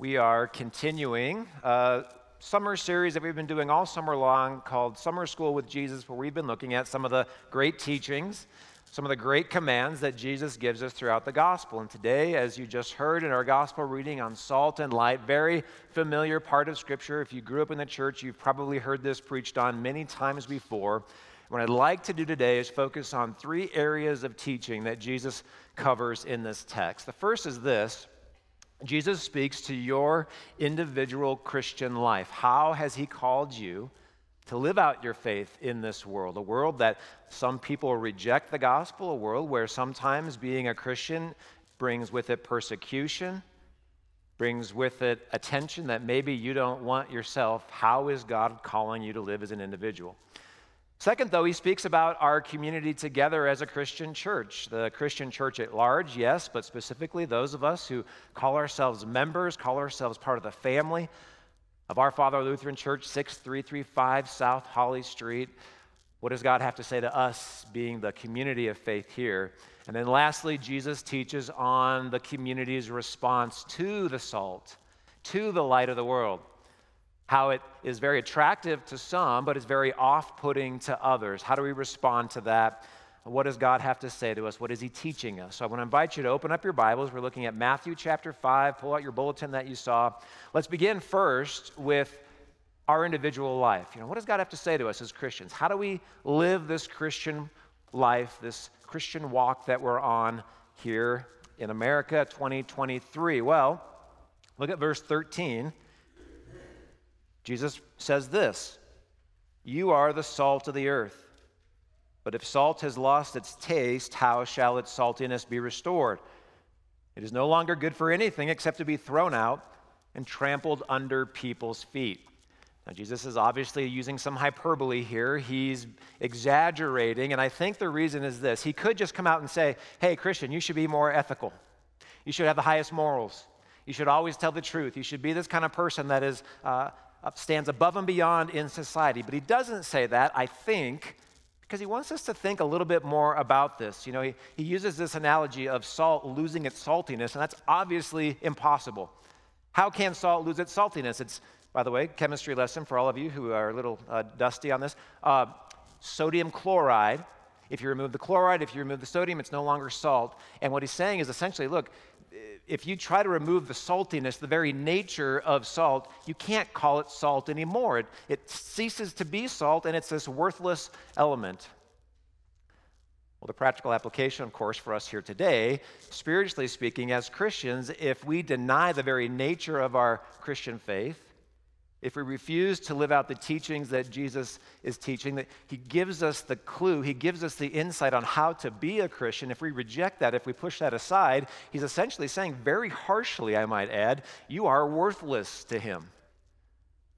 We are continuing a summer series that we've been doing all summer long called Summer School with Jesus, where we've been looking at some of the great teachings, some of the great commands that Jesus gives us throughout the gospel. And today, as you just heard in our gospel reading on salt and light, very familiar part of Scripture. If you grew up in the church, you've probably heard this preached on many times before. What I'd like to do today is focus on three areas of teaching that Jesus covers in this text. The first is this Jesus speaks to your individual Christian life. How has He called you to live out your faith in this world? A world that some people reject the gospel, a world where sometimes being a Christian brings with it persecution, brings with it attention that maybe you don't want yourself. How is God calling you to live as an individual? Second, though, he speaks about our community together as a Christian church. The Christian church at large, yes, but specifically those of us who call ourselves members, call ourselves part of the family of our Father Lutheran Church, 6335 South Holly Street. What does God have to say to us being the community of faith here? And then lastly, Jesus teaches on the community's response to the salt, to the light of the world how it is very attractive to some, but is very off putting to others. How do we respond to that? What does God have to say to us? What is He teaching us? So I want to invite you to open up your Bibles. We're looking at Matthew chapter 5. Pull out your bulletin that you saw. Let's begin first with our individual life. You know, what does God have to say to us as Christians? How do we live this Christian life, this Christian walk that we're on here in America 2023? Well, look at verse 13. Jesus says this You are the salt of the earth. But if salt has lost its taste, how shall its saltiness be restored? It is no longer good for anything except to be thrown out and trampled under people's feet. Now, Jesus is obviously using some hyperbole here. He's exaggerating, and I think the reason is this. He could just come out and say, Hey, Christian, you should be more ethical. You should have the highest morals. You should always tell the truth. You should be this kind of person that is uh, stands above and beyond in society. But he doesn't say that, I think, because he wants us to think a little bit more about this. You know, he, he uses this analogy of salt losing its saltiness, and that's obviously impossible. How can salt lose its saltiness? It's, by the way, chemistry lesson for all of you who are a little uh, dusty on this. Uh, sodium chloride. If you remove the chloride, if you remove the sodium, it's no longer salt. And what he's saying is essentially look, if you try to remove the saltiness, the very nature of salt, you can't call it salt anymore. It, it ceases to be salt and it's this worthless element. Well, the practical application, of course, for us here today, spiritually speaking, as Christians, if we deny the very nature of our Christian faith, if we refuse to live out the teachings that Jesus is teaching, that he gives us the clue, he gives us the insight on how to be a Christian, if we reject that, if we push that aside, he's essentially saying, very harshly, I might add, you are worthless to him.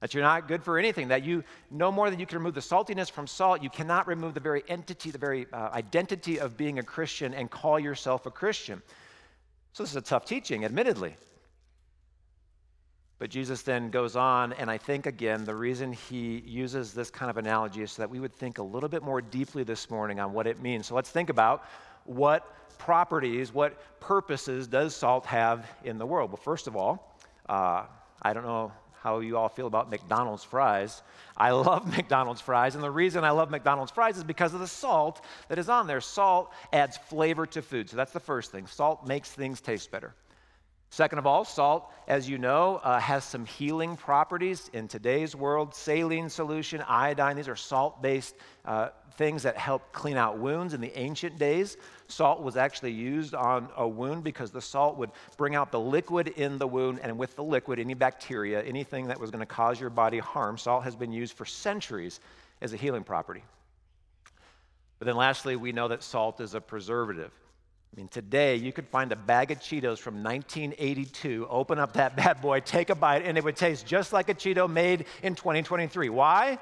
That you're not good for anything, that you, no more than you can remove the saltiness from salt, you cannot remove the very entity, the very uh, identity of being a Christian and call yourself a Christian. So this is a tough teaching, admittedly. But Jesus then goes on, and I think again, the reason he uses this kind of analogy is so that we would think a little bit more deeply this morning on what it means. So let's think about what properties, what purposes does salt have in the world? Well, first of all, uh, I don't know how you all feel about McDonald's fries. I love McDonald's fries, and the reason I love McDonald's fries is because of the salt that is on there. Salt adds flavor to food, so that's the first thing. Salt makes things taste better. Second of all, salt, as you know, uh, has some healing properties in today's world. Saline solution, iodine, these are salt based uh, things that help clean out wounds. In the ancient days, salt was actually used on a wound because the salt would bring out the liquid in the wound, and with the liquid, any bacteria, anything that was going to cause your body harm, salt has been used for centuries as a healing property. But then lastly, we know that salt is a preservative. I mean, today you could find a bag of Cheetos from 1982, open up that bad boy, take a bite, and it would taste just like a Cheeto made in 2023. Why?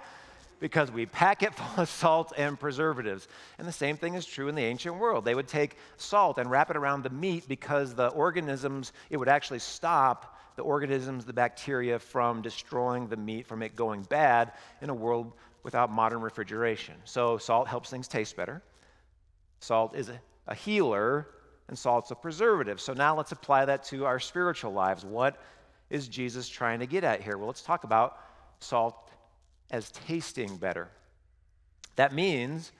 Because we pack it full of salt and preservatives. And the same thing is true in the ancient world. They would take salt and wrap it around the meat because the organisms, it would actually stop the organisms, the bacteria, from destroying the meat, from it going bad in a world without modern refrigeration. So salt helps things taste better. Salt is a healer, and salt's a preservative. So now let's apply that to our spiritual lives. What is Jesus trying to get at here? Well, let's talk about salt as tasting better. That means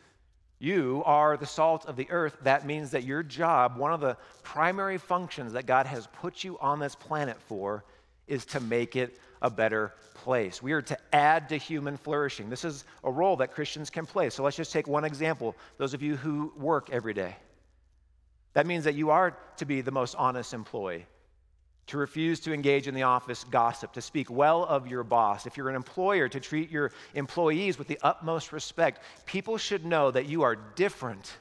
you are the salt of the earth. That means that your job, one of the primary functions that God has put you on this planet for, is to make it a better place. We are to add to human flourishing. This is a role that Christians can play. So let's just take one example. Those of you who work every day. That means that you are to be the most honest employee to refuse to engage in the office gossip, to speak well of your boss. If you're an employer, to treat your employees with the utmost respect. People should know that you are different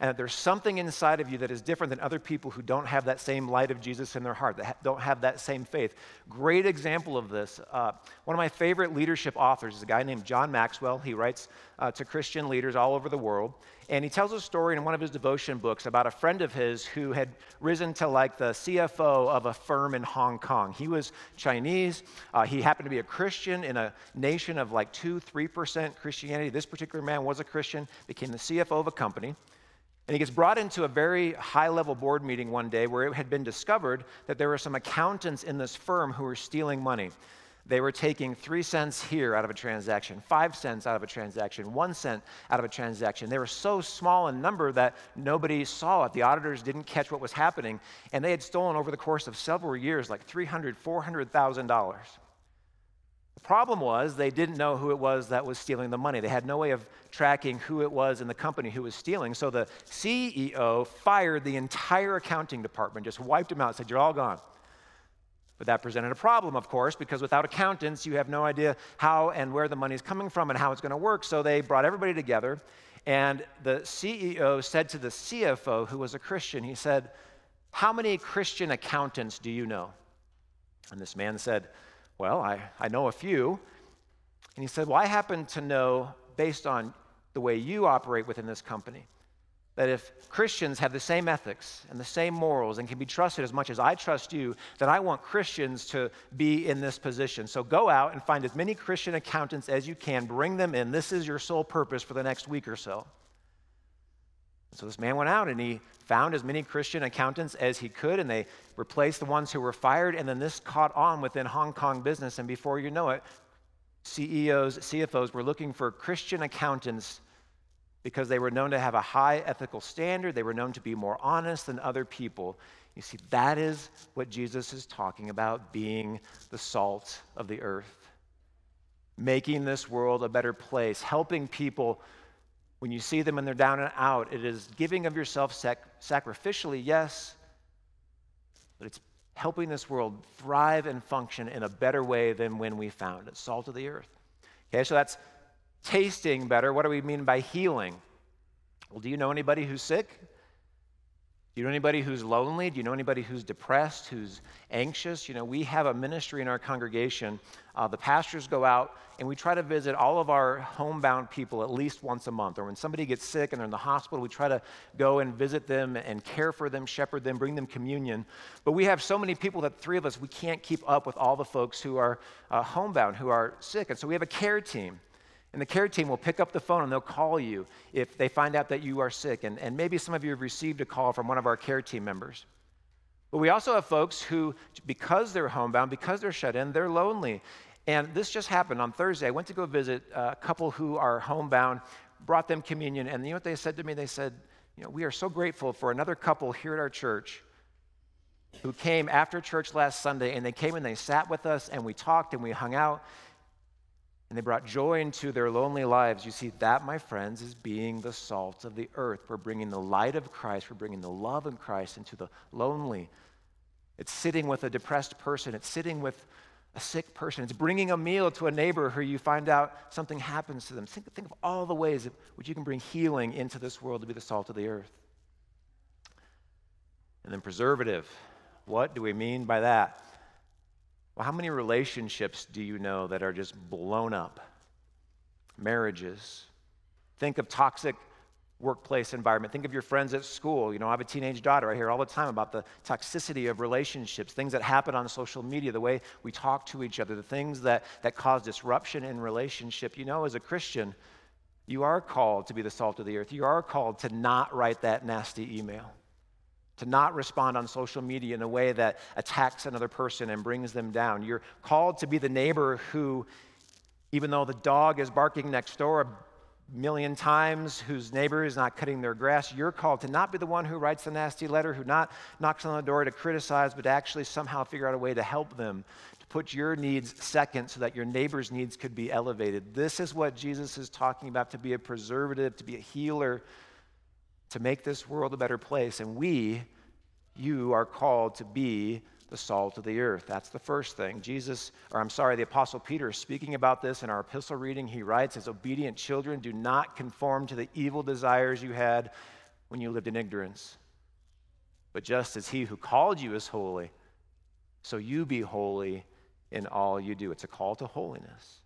and that there's something inside of you that is different than other people who don't have that same light of Jesus in their heart, that don't have that same faith. Great example of this. Uh, one of my favorite leadership authors is a guy named John Maxwell. He writes uh, to Christian leaders all over the world. And he tells a story in one of his devotion books about a friend of his who had risen to like the CFO of a firm in Hong Kong. He was Chinese. Uh, he happened to be a Christian in a nation of like 2 3% Christianity. This particular man was a Christian, became the CFO of a company. And he gets brought into a very high level board meeting one day where it had been discovered that there were some accountants in this firm who were stealing money. They were taking three cents here out of a transaction, five cents out of a transaction, one cent out of a transaction. They were so small in number that nobody saw it. The auditors didn't catch what was happening, and they had stolen over the course of several years like $300,000, $400,000. The problem was they didn't know who it was that was stealing the money. They had no way of tracking who it was in the company who was stealing. So the CEO fired the entire accounting department, just wiped them out, said, You're all gone. But that presented a problem, of course, because without accountants, you have no idea how and where the money is coming from and how it's going to work. So they brought everybody together, and the CEO said to the CFO, who was a Christian, he said, How many Christian accountants do you know? And this man said, well, I, I know a few. And he said, Well, I happen to know, based on the way you operate within this company, that if Christians have the same ethics and the same morals and can be trusted as much as I trust you, that I want Christians to be in this position. So go out and find as many Christian accountants as you can, bring them in. This is your sole purpose for the next week or so. So this man went out and he found as many Christian accountants as he could, and they replaced the ones who were fired. And then this caught on within Hong Kong business. And before you know it, CEOs, CFOs were looking for Christian accountants because they were known to have a high ethical standard. They were known to be more honest than other people. You see, that is what Jesus is talking about being the salt of the earth, making this world a better place, helping people when you see them and they're down and out, it is giving of yourself sac- sacrificially, yes, but it's helping this world thrive and function in a better way than when we found it. Salt of the earth. Okay, so that's tasting better. What do we mean by healing? Well, do you know anybody who's sick? Do you know anybody who's lonely? Do you know anybody who's depressed, who's anxious? You know, we have a ministry in our congregation. Uh, the pastors go out and we try to visit all of our homebound people at least once a month. Or when somebody gets sick and they're in the hospital, we try to go and visit them and care for them, shepherd them, bring them communion. But we have so many people that three of us, we can't keep up with all the folks who are uh, homebound, who are sick. And so we have a care team. And the care team will pick up the phone and they'll call you if they find out that you are sick. And, and maybe some of you have received a call from one of our care team members. But we also have folks who, because they're homebound, because they're shut in, they're lonely. And this just happened on Thursday. I went to go visit a couple who are homebound, brought them communion. And you know what they said to me? They said, You know, we are so grateful for another couple here at our church who came after church last Sunday and they came and they sat with us and we talked and we hung out and they brought joy into their lonely lives. You see, that, my friends, is being the salt of the earth. We're bringing the light of Christ, we're bringing the love of Christ into the lonely. It's sitting with a depressed person, it's sitting with a sick person, it's bringing a meal to a neighbor who you find out something happens to them. Think, think of all the ways in which you can bring healing into this world to be the salt of the earth. And then preservative. What do we mean by that? Well, how many relationships do you know that are just blown up? Marriages. Think of toxic workplace environment. Think of your friends at school. You know, I have a teenage daughter. I hear all the time about the toxicity of relationships, things that happen on social media, the way we talk to each other, the things that, that cause disruption in relationship. You know, as a Christian, you are called to be the salt of the earth. You are called to not write that nasty email to not respond on social media in a way that attacks another person and brings them down. You're called to be the neighbor who, even though the dog is barking next door a million times, whose neighbor is not cutting their grass, you're called to not be the one who writes the nasty letter, who not knocks on the door to criticize, but to actually somehow figure out a way to help them, to put your needs second so that your neighbor's needs could be elevated. This is what Jesus is talking about to be a preservative, to be a healer to make this world a better place. And we, you, are called to be the salt of the earth. That's the first thing. Jesus, or I'm sorry, the Apostle Peter, is speaking about this in our epistle reading, he writes, As obedient children, do not conform to the evil desires you had when you lived in ignorance. But just as he who called you is holy, so you be holy in all you do. It's a call to holiness.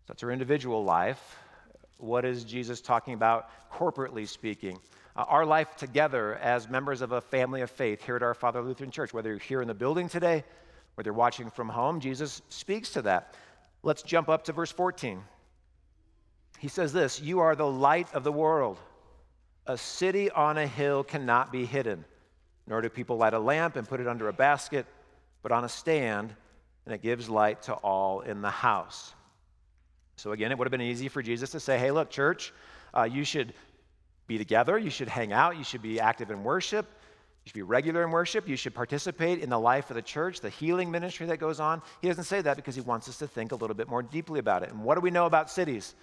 So that's our individual life. What is Jesus talking about corporately speaking? Uh, our life together as members of a family of faith here at our Father Lutheran Church, whether you're here in the building today, whether you're watching from home, Jesus speaks to that. Let's jump up to verse 14. He says this You are the light of the world. A city on a hill cannot be hidden, nor do people light a lamp and put it under a basket, but on a stand, and it gives light to all in the house. So, again, it would have been easy for Jesus to say, hey, look, church, uh, you should be together, you should hang out, you should be active in worship, you should be regular in worship, you should participate in the life of the church, the healing ministry that goes on. He doesn't say that because he wants us to think a little bit more deeply about it. And what do we know about cities?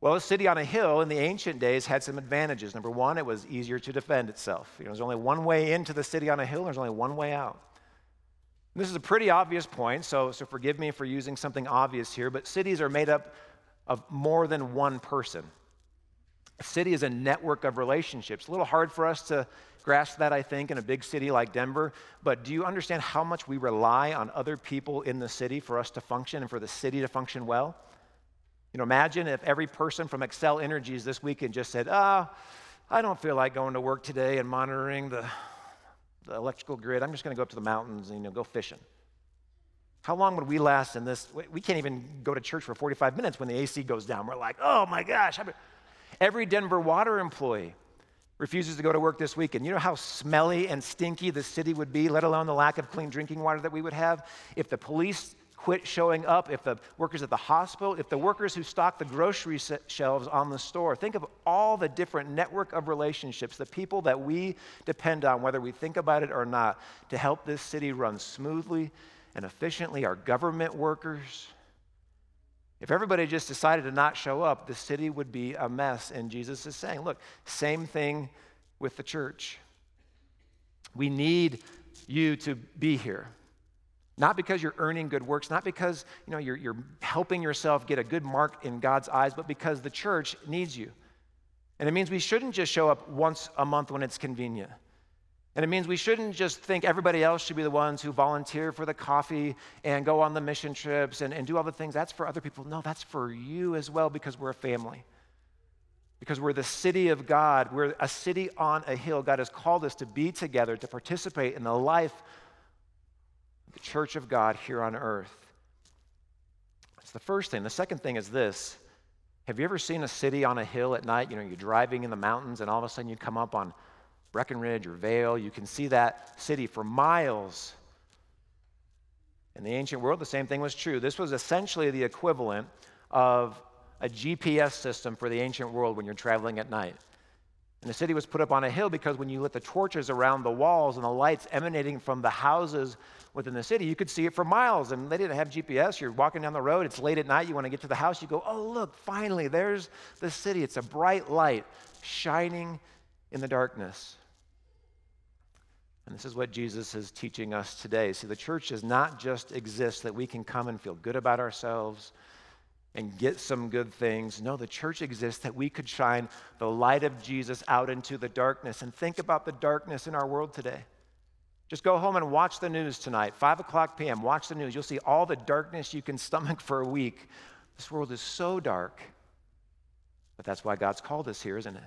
Well, a city on a hill in the ancient days had some advantages. Number one, it was easier to defend itself. You know, there's only one way into the city on a hill, and there's only one way out. This is a pretty obvious point, so, so forgive me for using something obvious here, but cities are made up of more than one person. A city is a network of relationships. A little hard for us to grasp that, I think, in a big city like Denver, but do you understand how much we rely on other people in the city for us to function and for the city to function well? You know, imagine if every person from Xcel Energies this weekend just said, ah, oh, I don't feel like going to work today and monitoring the the electrical grid. I'm just going to go up to the mountains and you know, go fishing. How long would we last in this? We can't even go to church for 45 minutes when the AC goes down. We're like, oh my gosh. Every Denver water employee refuses to go to work this weekend. You know how smelly and stinky the city would be, let alone the lack of clean drinking water that we would have? If the police quit showing up, if the workers at the hospital, if the workers who stock the grocery shelves on the store, think of all the different network of relationships, the people that we depend on, whether we think about it or not, to help this city run smoothly and efficiently, our government workers. If everybody just decided to not show up, the city would be a mess. And Jesus is saying, look, same thing with the church. We need you to be here. Not because you're earning good works, not because you know, you're, you're helping yourself get a good mark in God's eyes, but because the church needs you. And it means we shouldn't just show up once a month when it's convenient. And it means we shouldn't just think everybody else should be the ones who volunteer for the coffee and go on the mission trips and, and do all the things. That's for other people. No, that's for you as well because we're a family. Because we're the city of God. We're a city on a hill. God has called us to be together, to participate in the life the church of God here on earth. That's the first thing. The second thing is this Have you ever seen a city on a hill at night? You know, you're driving in the mountains, and all of a sudden you come up on Breckenridge or Vail. You can see that city for miles. In the ancient world, the same thing was true. This was essentially the equivalent of a GPS system for the ancient world when you're traveling at night. And the city was put up on a hill because when you lit the torches around the walls and the lights emanating from the houses within the city, you could see it for miles. And they didn't have GPS. You're walking down the road, it's late at night, you want to get to the house, you go, oh, look, finally, there's the city. It's a bright light shining in the darkness. And this is what Jesus is teaching us today. See, the church does not just exist that we can come and feel good about ourselves and get some good things. No, the church exists that we could shine the light of Jesus out into the darkness. And think about the darkness in our world today. Just go home and watch the news tonight, 5 o'clock p.m. Watch the news. You'll see all the darkness you can stomach for a week. This world is so dark. But that's why God's called us here, isn't it?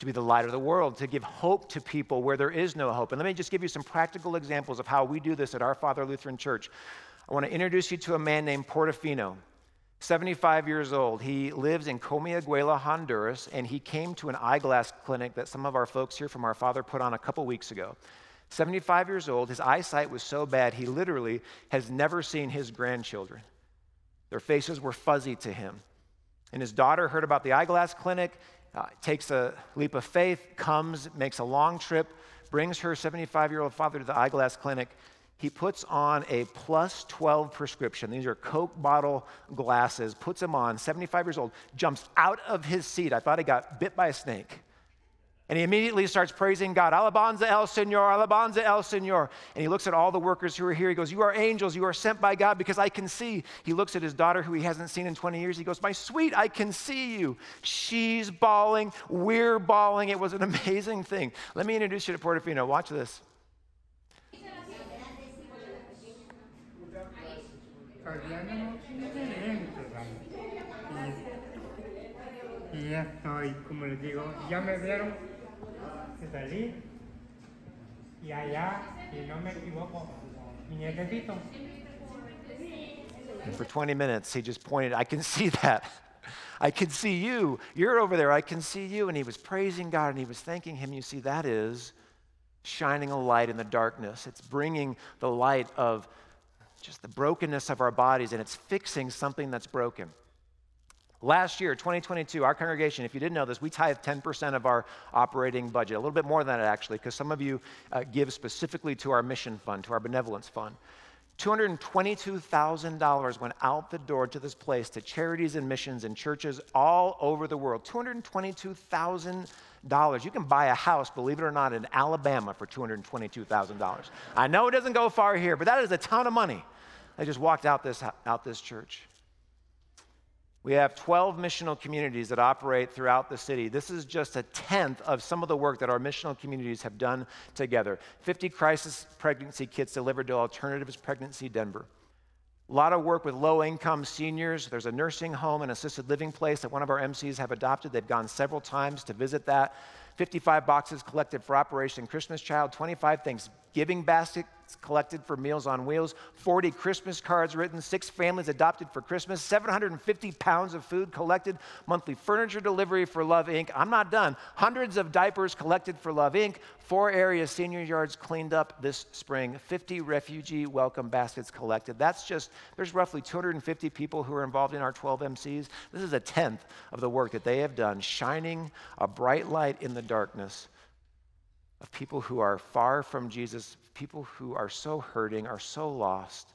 To be the light of the world, to give hope to people where there is no hope. And let me just give you some practical examples of how we do this at our Father Lutheran Church. I want to introduce you to a man named Porfirio. 75 years old. He lives in Comayagüela, Honduras, and he came to an eyeglass clinic that some of our folks here from our father put on a couple weeks ago. 75 years old, his eyesight was so bad, he literally has never seen his grandchildren. Their faces were fuzzy to him. And his daughter heard about the eyeglass clinic, uh, takes a leap of faith, comes, makes a long trip, brings her 75 year old father to the eyeglass clinic. He puts on a plus 12 prescription. These are Coke bottle glasses, puts them on, 75 years old, jumps out of his seat. I thought he got bit by a snake. And he immediately starts praising God. Alabanza el Señor, alabanza el Señor. And he looks at all the workers who are here. He goes, You are angels. You are sent by God because I can see. He looks at his daughter, who he hasn't seen in 20 years. He goes, My sweet, I can see you. She's bawling. We're bawling. It was an amazing thing. Let me introduce you to Porfirio. Watch this. Y ya estoy, como les digo, ya me vieron salí y allá, si no me equivoco, mi nietecito. And for 20 minutes, he just pointed, I can see that. I can see you. You're over there. I can see you. And he was praising God and he was thanking him. You see, that is shining a light in the darkness. It's bringing the light of just the brokenness of our bodies and it's fixing something that's broken. Last year, 2022, our congregation, if you didn't know this, we tithe 10% of our operating budget, a little bit more than that actually, because some of you uh, give specifically to our mission fund, to our benevolence fund. $222,000 went out the door to this place to charities and missions and churches all over the world. $222,000. You can buy a house, believe it or not, in Alabama for $222,000. I know it doesn't go far here, but that is a ton of money. I just walked out this, out this church. We have 12 missional communities that operate throughout the city. This is just a tenth of some of the work that our missional communities have done together. 50 crisis pregnancy kits delivered to Alternatives Pregnancy Denver. A lot of work with low income seniors. There's a nursing home and assisted living place that one of our MCs have adopted. They've gone several times to visit that. 55 boxes collected for Operation Christmas Child, 25 Thanksgiving collected for Meals on Wheels, 40 Christmas cards written, six families adopted for Christmas, 750 pounds of food collected, monthly furniture delivery for Love Inc. I'm not done. Hundreds of diapers collected for Love Inc. Four area senior yards cleaned up this spring, 50 refugee welcome baskets collected. That's just, there's roughly 250 people who are involved in our 12 MCs. This is a tenth of the work that they have done, shining a bright light in the darkness of people who are far from Jesus, people who are so hurting, are so lost.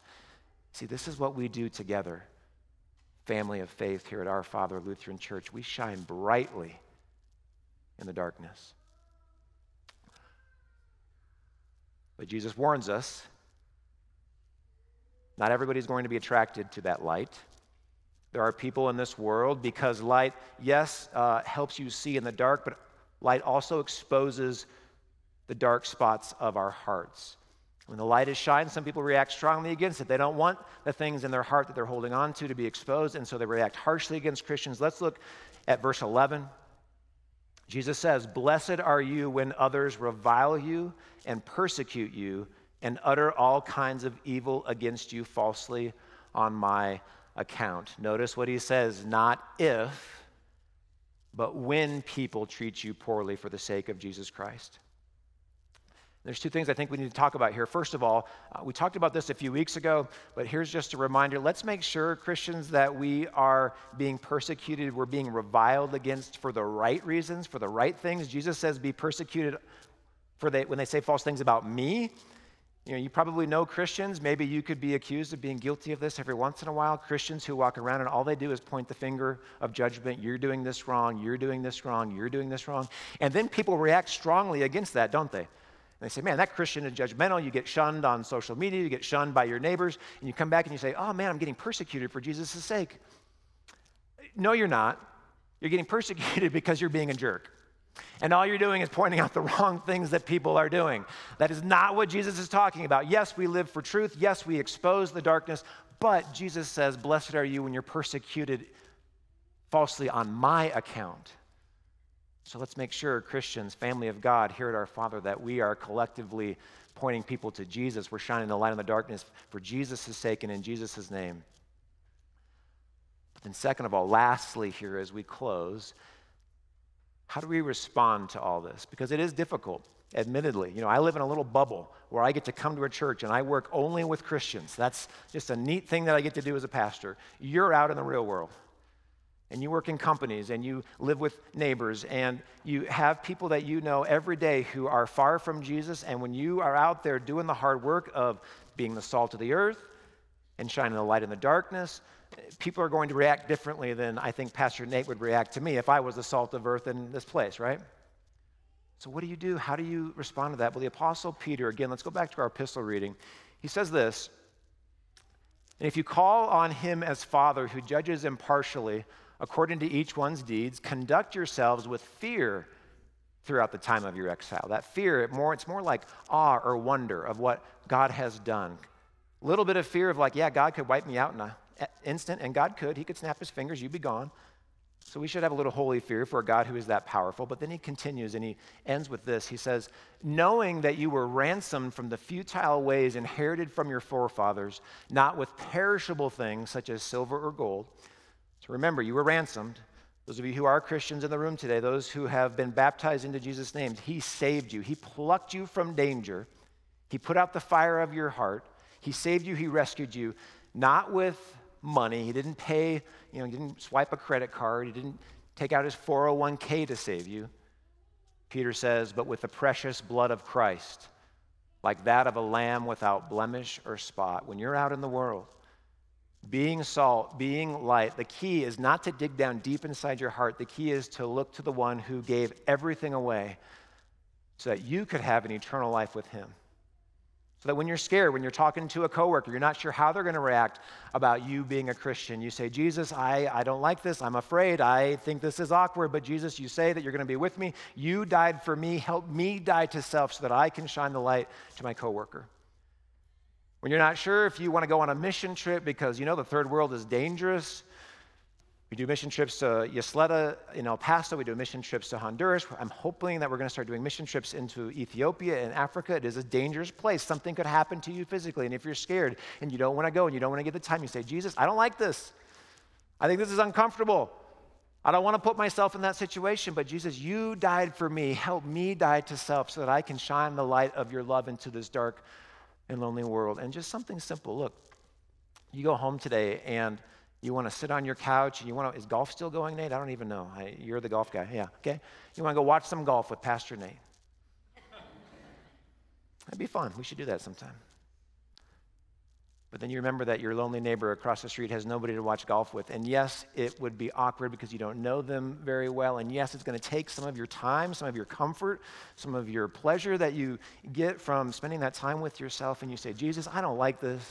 See, this is what we do together, family of faith here at Our Father Lutheran Church. We shine brightly in the darkness. But Jesus warns us not everybody's going to be attracted to that light. There are people in this world because light, yes, uh, helps you see in the dark, but light also exposes the dark spots of our hearts. When the light is shined, some people react strongly against it. They don't want the things in their heart that they're holding on to to be exposed, and so they react harshly against Christians. Let's look at verse 11. Jesus says, Blessed are you when others revile you and persecute you and utter all kinds of evil against you falsely on my account. Notice what he says not if, but when people treat you poorly for the sake of Jesus Christ. There's two things I think we need to talk about here. First of all, uh, we talked about this a few weeks ago, but here's just a reminder. Let's make sure, Christians, that we are being persecuted, we're being reviled against for the right reasons, for the right things. Jesus says, be persecuted for they, when they say false things about me. You know, you probably know Christians. Maybe you could be accused of being guilty of this every once in a while. Christians who walk around and all they do is point the finger of judgment. You're doing this wrong. You're doing this wrong. You're doing this wrong. And then people react strongly against that, don't they? They say, man, that Christian is judgmental. You get shunned on social media, you get shunned by your neighbors, and you come back and you say, oh man, I'm getting persecuted for Jesus' sake. No, you're not. You're getting persecuted because you're being a jerk. And all you're doing is pointing out the wrong things that people are doing. That is not what Jesus is talking about. Yes, we live for truth. Yes, we expose the darkness. But Jesus says, Blessed are you when you're persecuted falsely on my account. So let's make sure, Christians, family of God, here at our Father, that we are collectively pointing people to Jesus. We're shining the light in the darkness for Jesus' sake and in Jesus' name. And second of all, lastly, here as we close, how do we respond to all this? Because it is difficult, admittedly. You know, I live in a little bubble where I get to come to a church and I work only with Christians. That's just a neat thing that I get to do as a pastor. You're out in the real world. And you work in companies and you live with neighbors and you have people that you know every day who are far from Jesus. And when you are out there doing the hard work of being the salt of the earth and shining the light in the darkness, people are going to react differently than I think Pastor Nate would react to me if I was the salt of earth in this place, right? So, what do you do? How do you respond to that? Well, the Apostle Peter, again, let's go back to our epistle reading. He says this And if you call on him as Father who judges impartially according to each one's deeds, conduct yourselves with fear throughout the time of your exile. That fear, it more, it's more like awe or wonder of what God has done. A little bit of fear of like, yeah, God could wipe me out in an instant, and God could. He could snap his fingers, you'd be gone. So we should have a little holy fear for a God who is that powerful. But then he continues and he ends with this. He says, Knowing that you were ransomed from the futile ways inherited from your forefathers, not with perishable things such as silver or gold. Remember, you were ransomed. Those of you who are Christians in the room today, those who have been baptized into Jesus' name, he saved you. He plucked you from danger. He put out the fire of your heart. He saved you. He rescued you, not with money. He didn't pay, you know, he didn't swipe a credit card. He didn't take out his 401k to save you. Peter says, but with the precious blood of Christ, like that of a lamb without blemish or spot. When you're out in the world, being salt, being light, the key is not to dig down deep inside your heart. The key is to look to the one who gave everything away so that you could have an eternal life with him. So that when you're scared, when you're talking to a coworker, you're not sure how they're going to react about you being a Christian. You say, Jesus, I, I don't like this. I'm afraid. I think this is awkward. But Jesus, you say that you're going to be with me. You died for me. Help me die to self so that I can shine the light to my coworker. When you're not sure if you want to go on a mission trip because you know the third world is dangerous, we do mission trips to Ysleta in El Paso. We do mission trips to Honduras. I'm hoping that we're going to start doing mission trips into Ethiopia and Africa. It is a dangerous place. Something could happen to you physically. And if you're scared and you don't want to go and you don't want to get the time, you say, Jesus, I don't like this. I think this is uncomfortable. I don't want to put myself in that situation, but Jesus, you died for me. Help me die to self so that I can shine the light of your love into this dark and lonely world. And just something simple. Look, you go home today and you want to sit on your couch and you want to, is golf still going, Nate? I don't even know. I, you're the golf guy. Yeah, okay. You want to go watch some golf with Pastor Nate. That'd be fun. We should do that sometime. But then you remember that your lonely neighbor across the street has nobody to watch golf with. And yes, it would be awkward because you don't know them very well. And yes, it's going to take some of your time, some of your comfort, some of your pleasure that you get from spending that time with yourself. And you say, Jesus, I don't like this.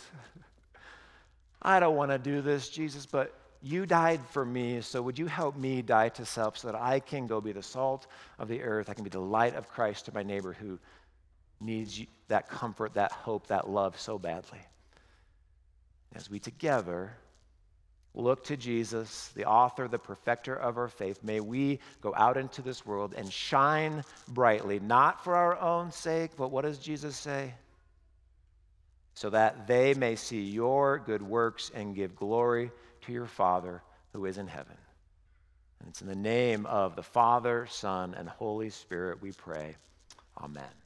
I don't want to do this, Jesus, but you died for me, so would you help me die to self so that I can go be the salt of the earth? I can be the light of Christ to my neighbor who needs that comfort, that hope, that love so badly. As we together look to Jesus, the author, the perfecter of our faith, may we go out into this world and shine brightly, not for our own sake, but what does Jesus say? so that they may see your good works and give glory to your Father who is in heaven. And it's in the name of the Father, Son, and Holy Spirit we pray. Amen.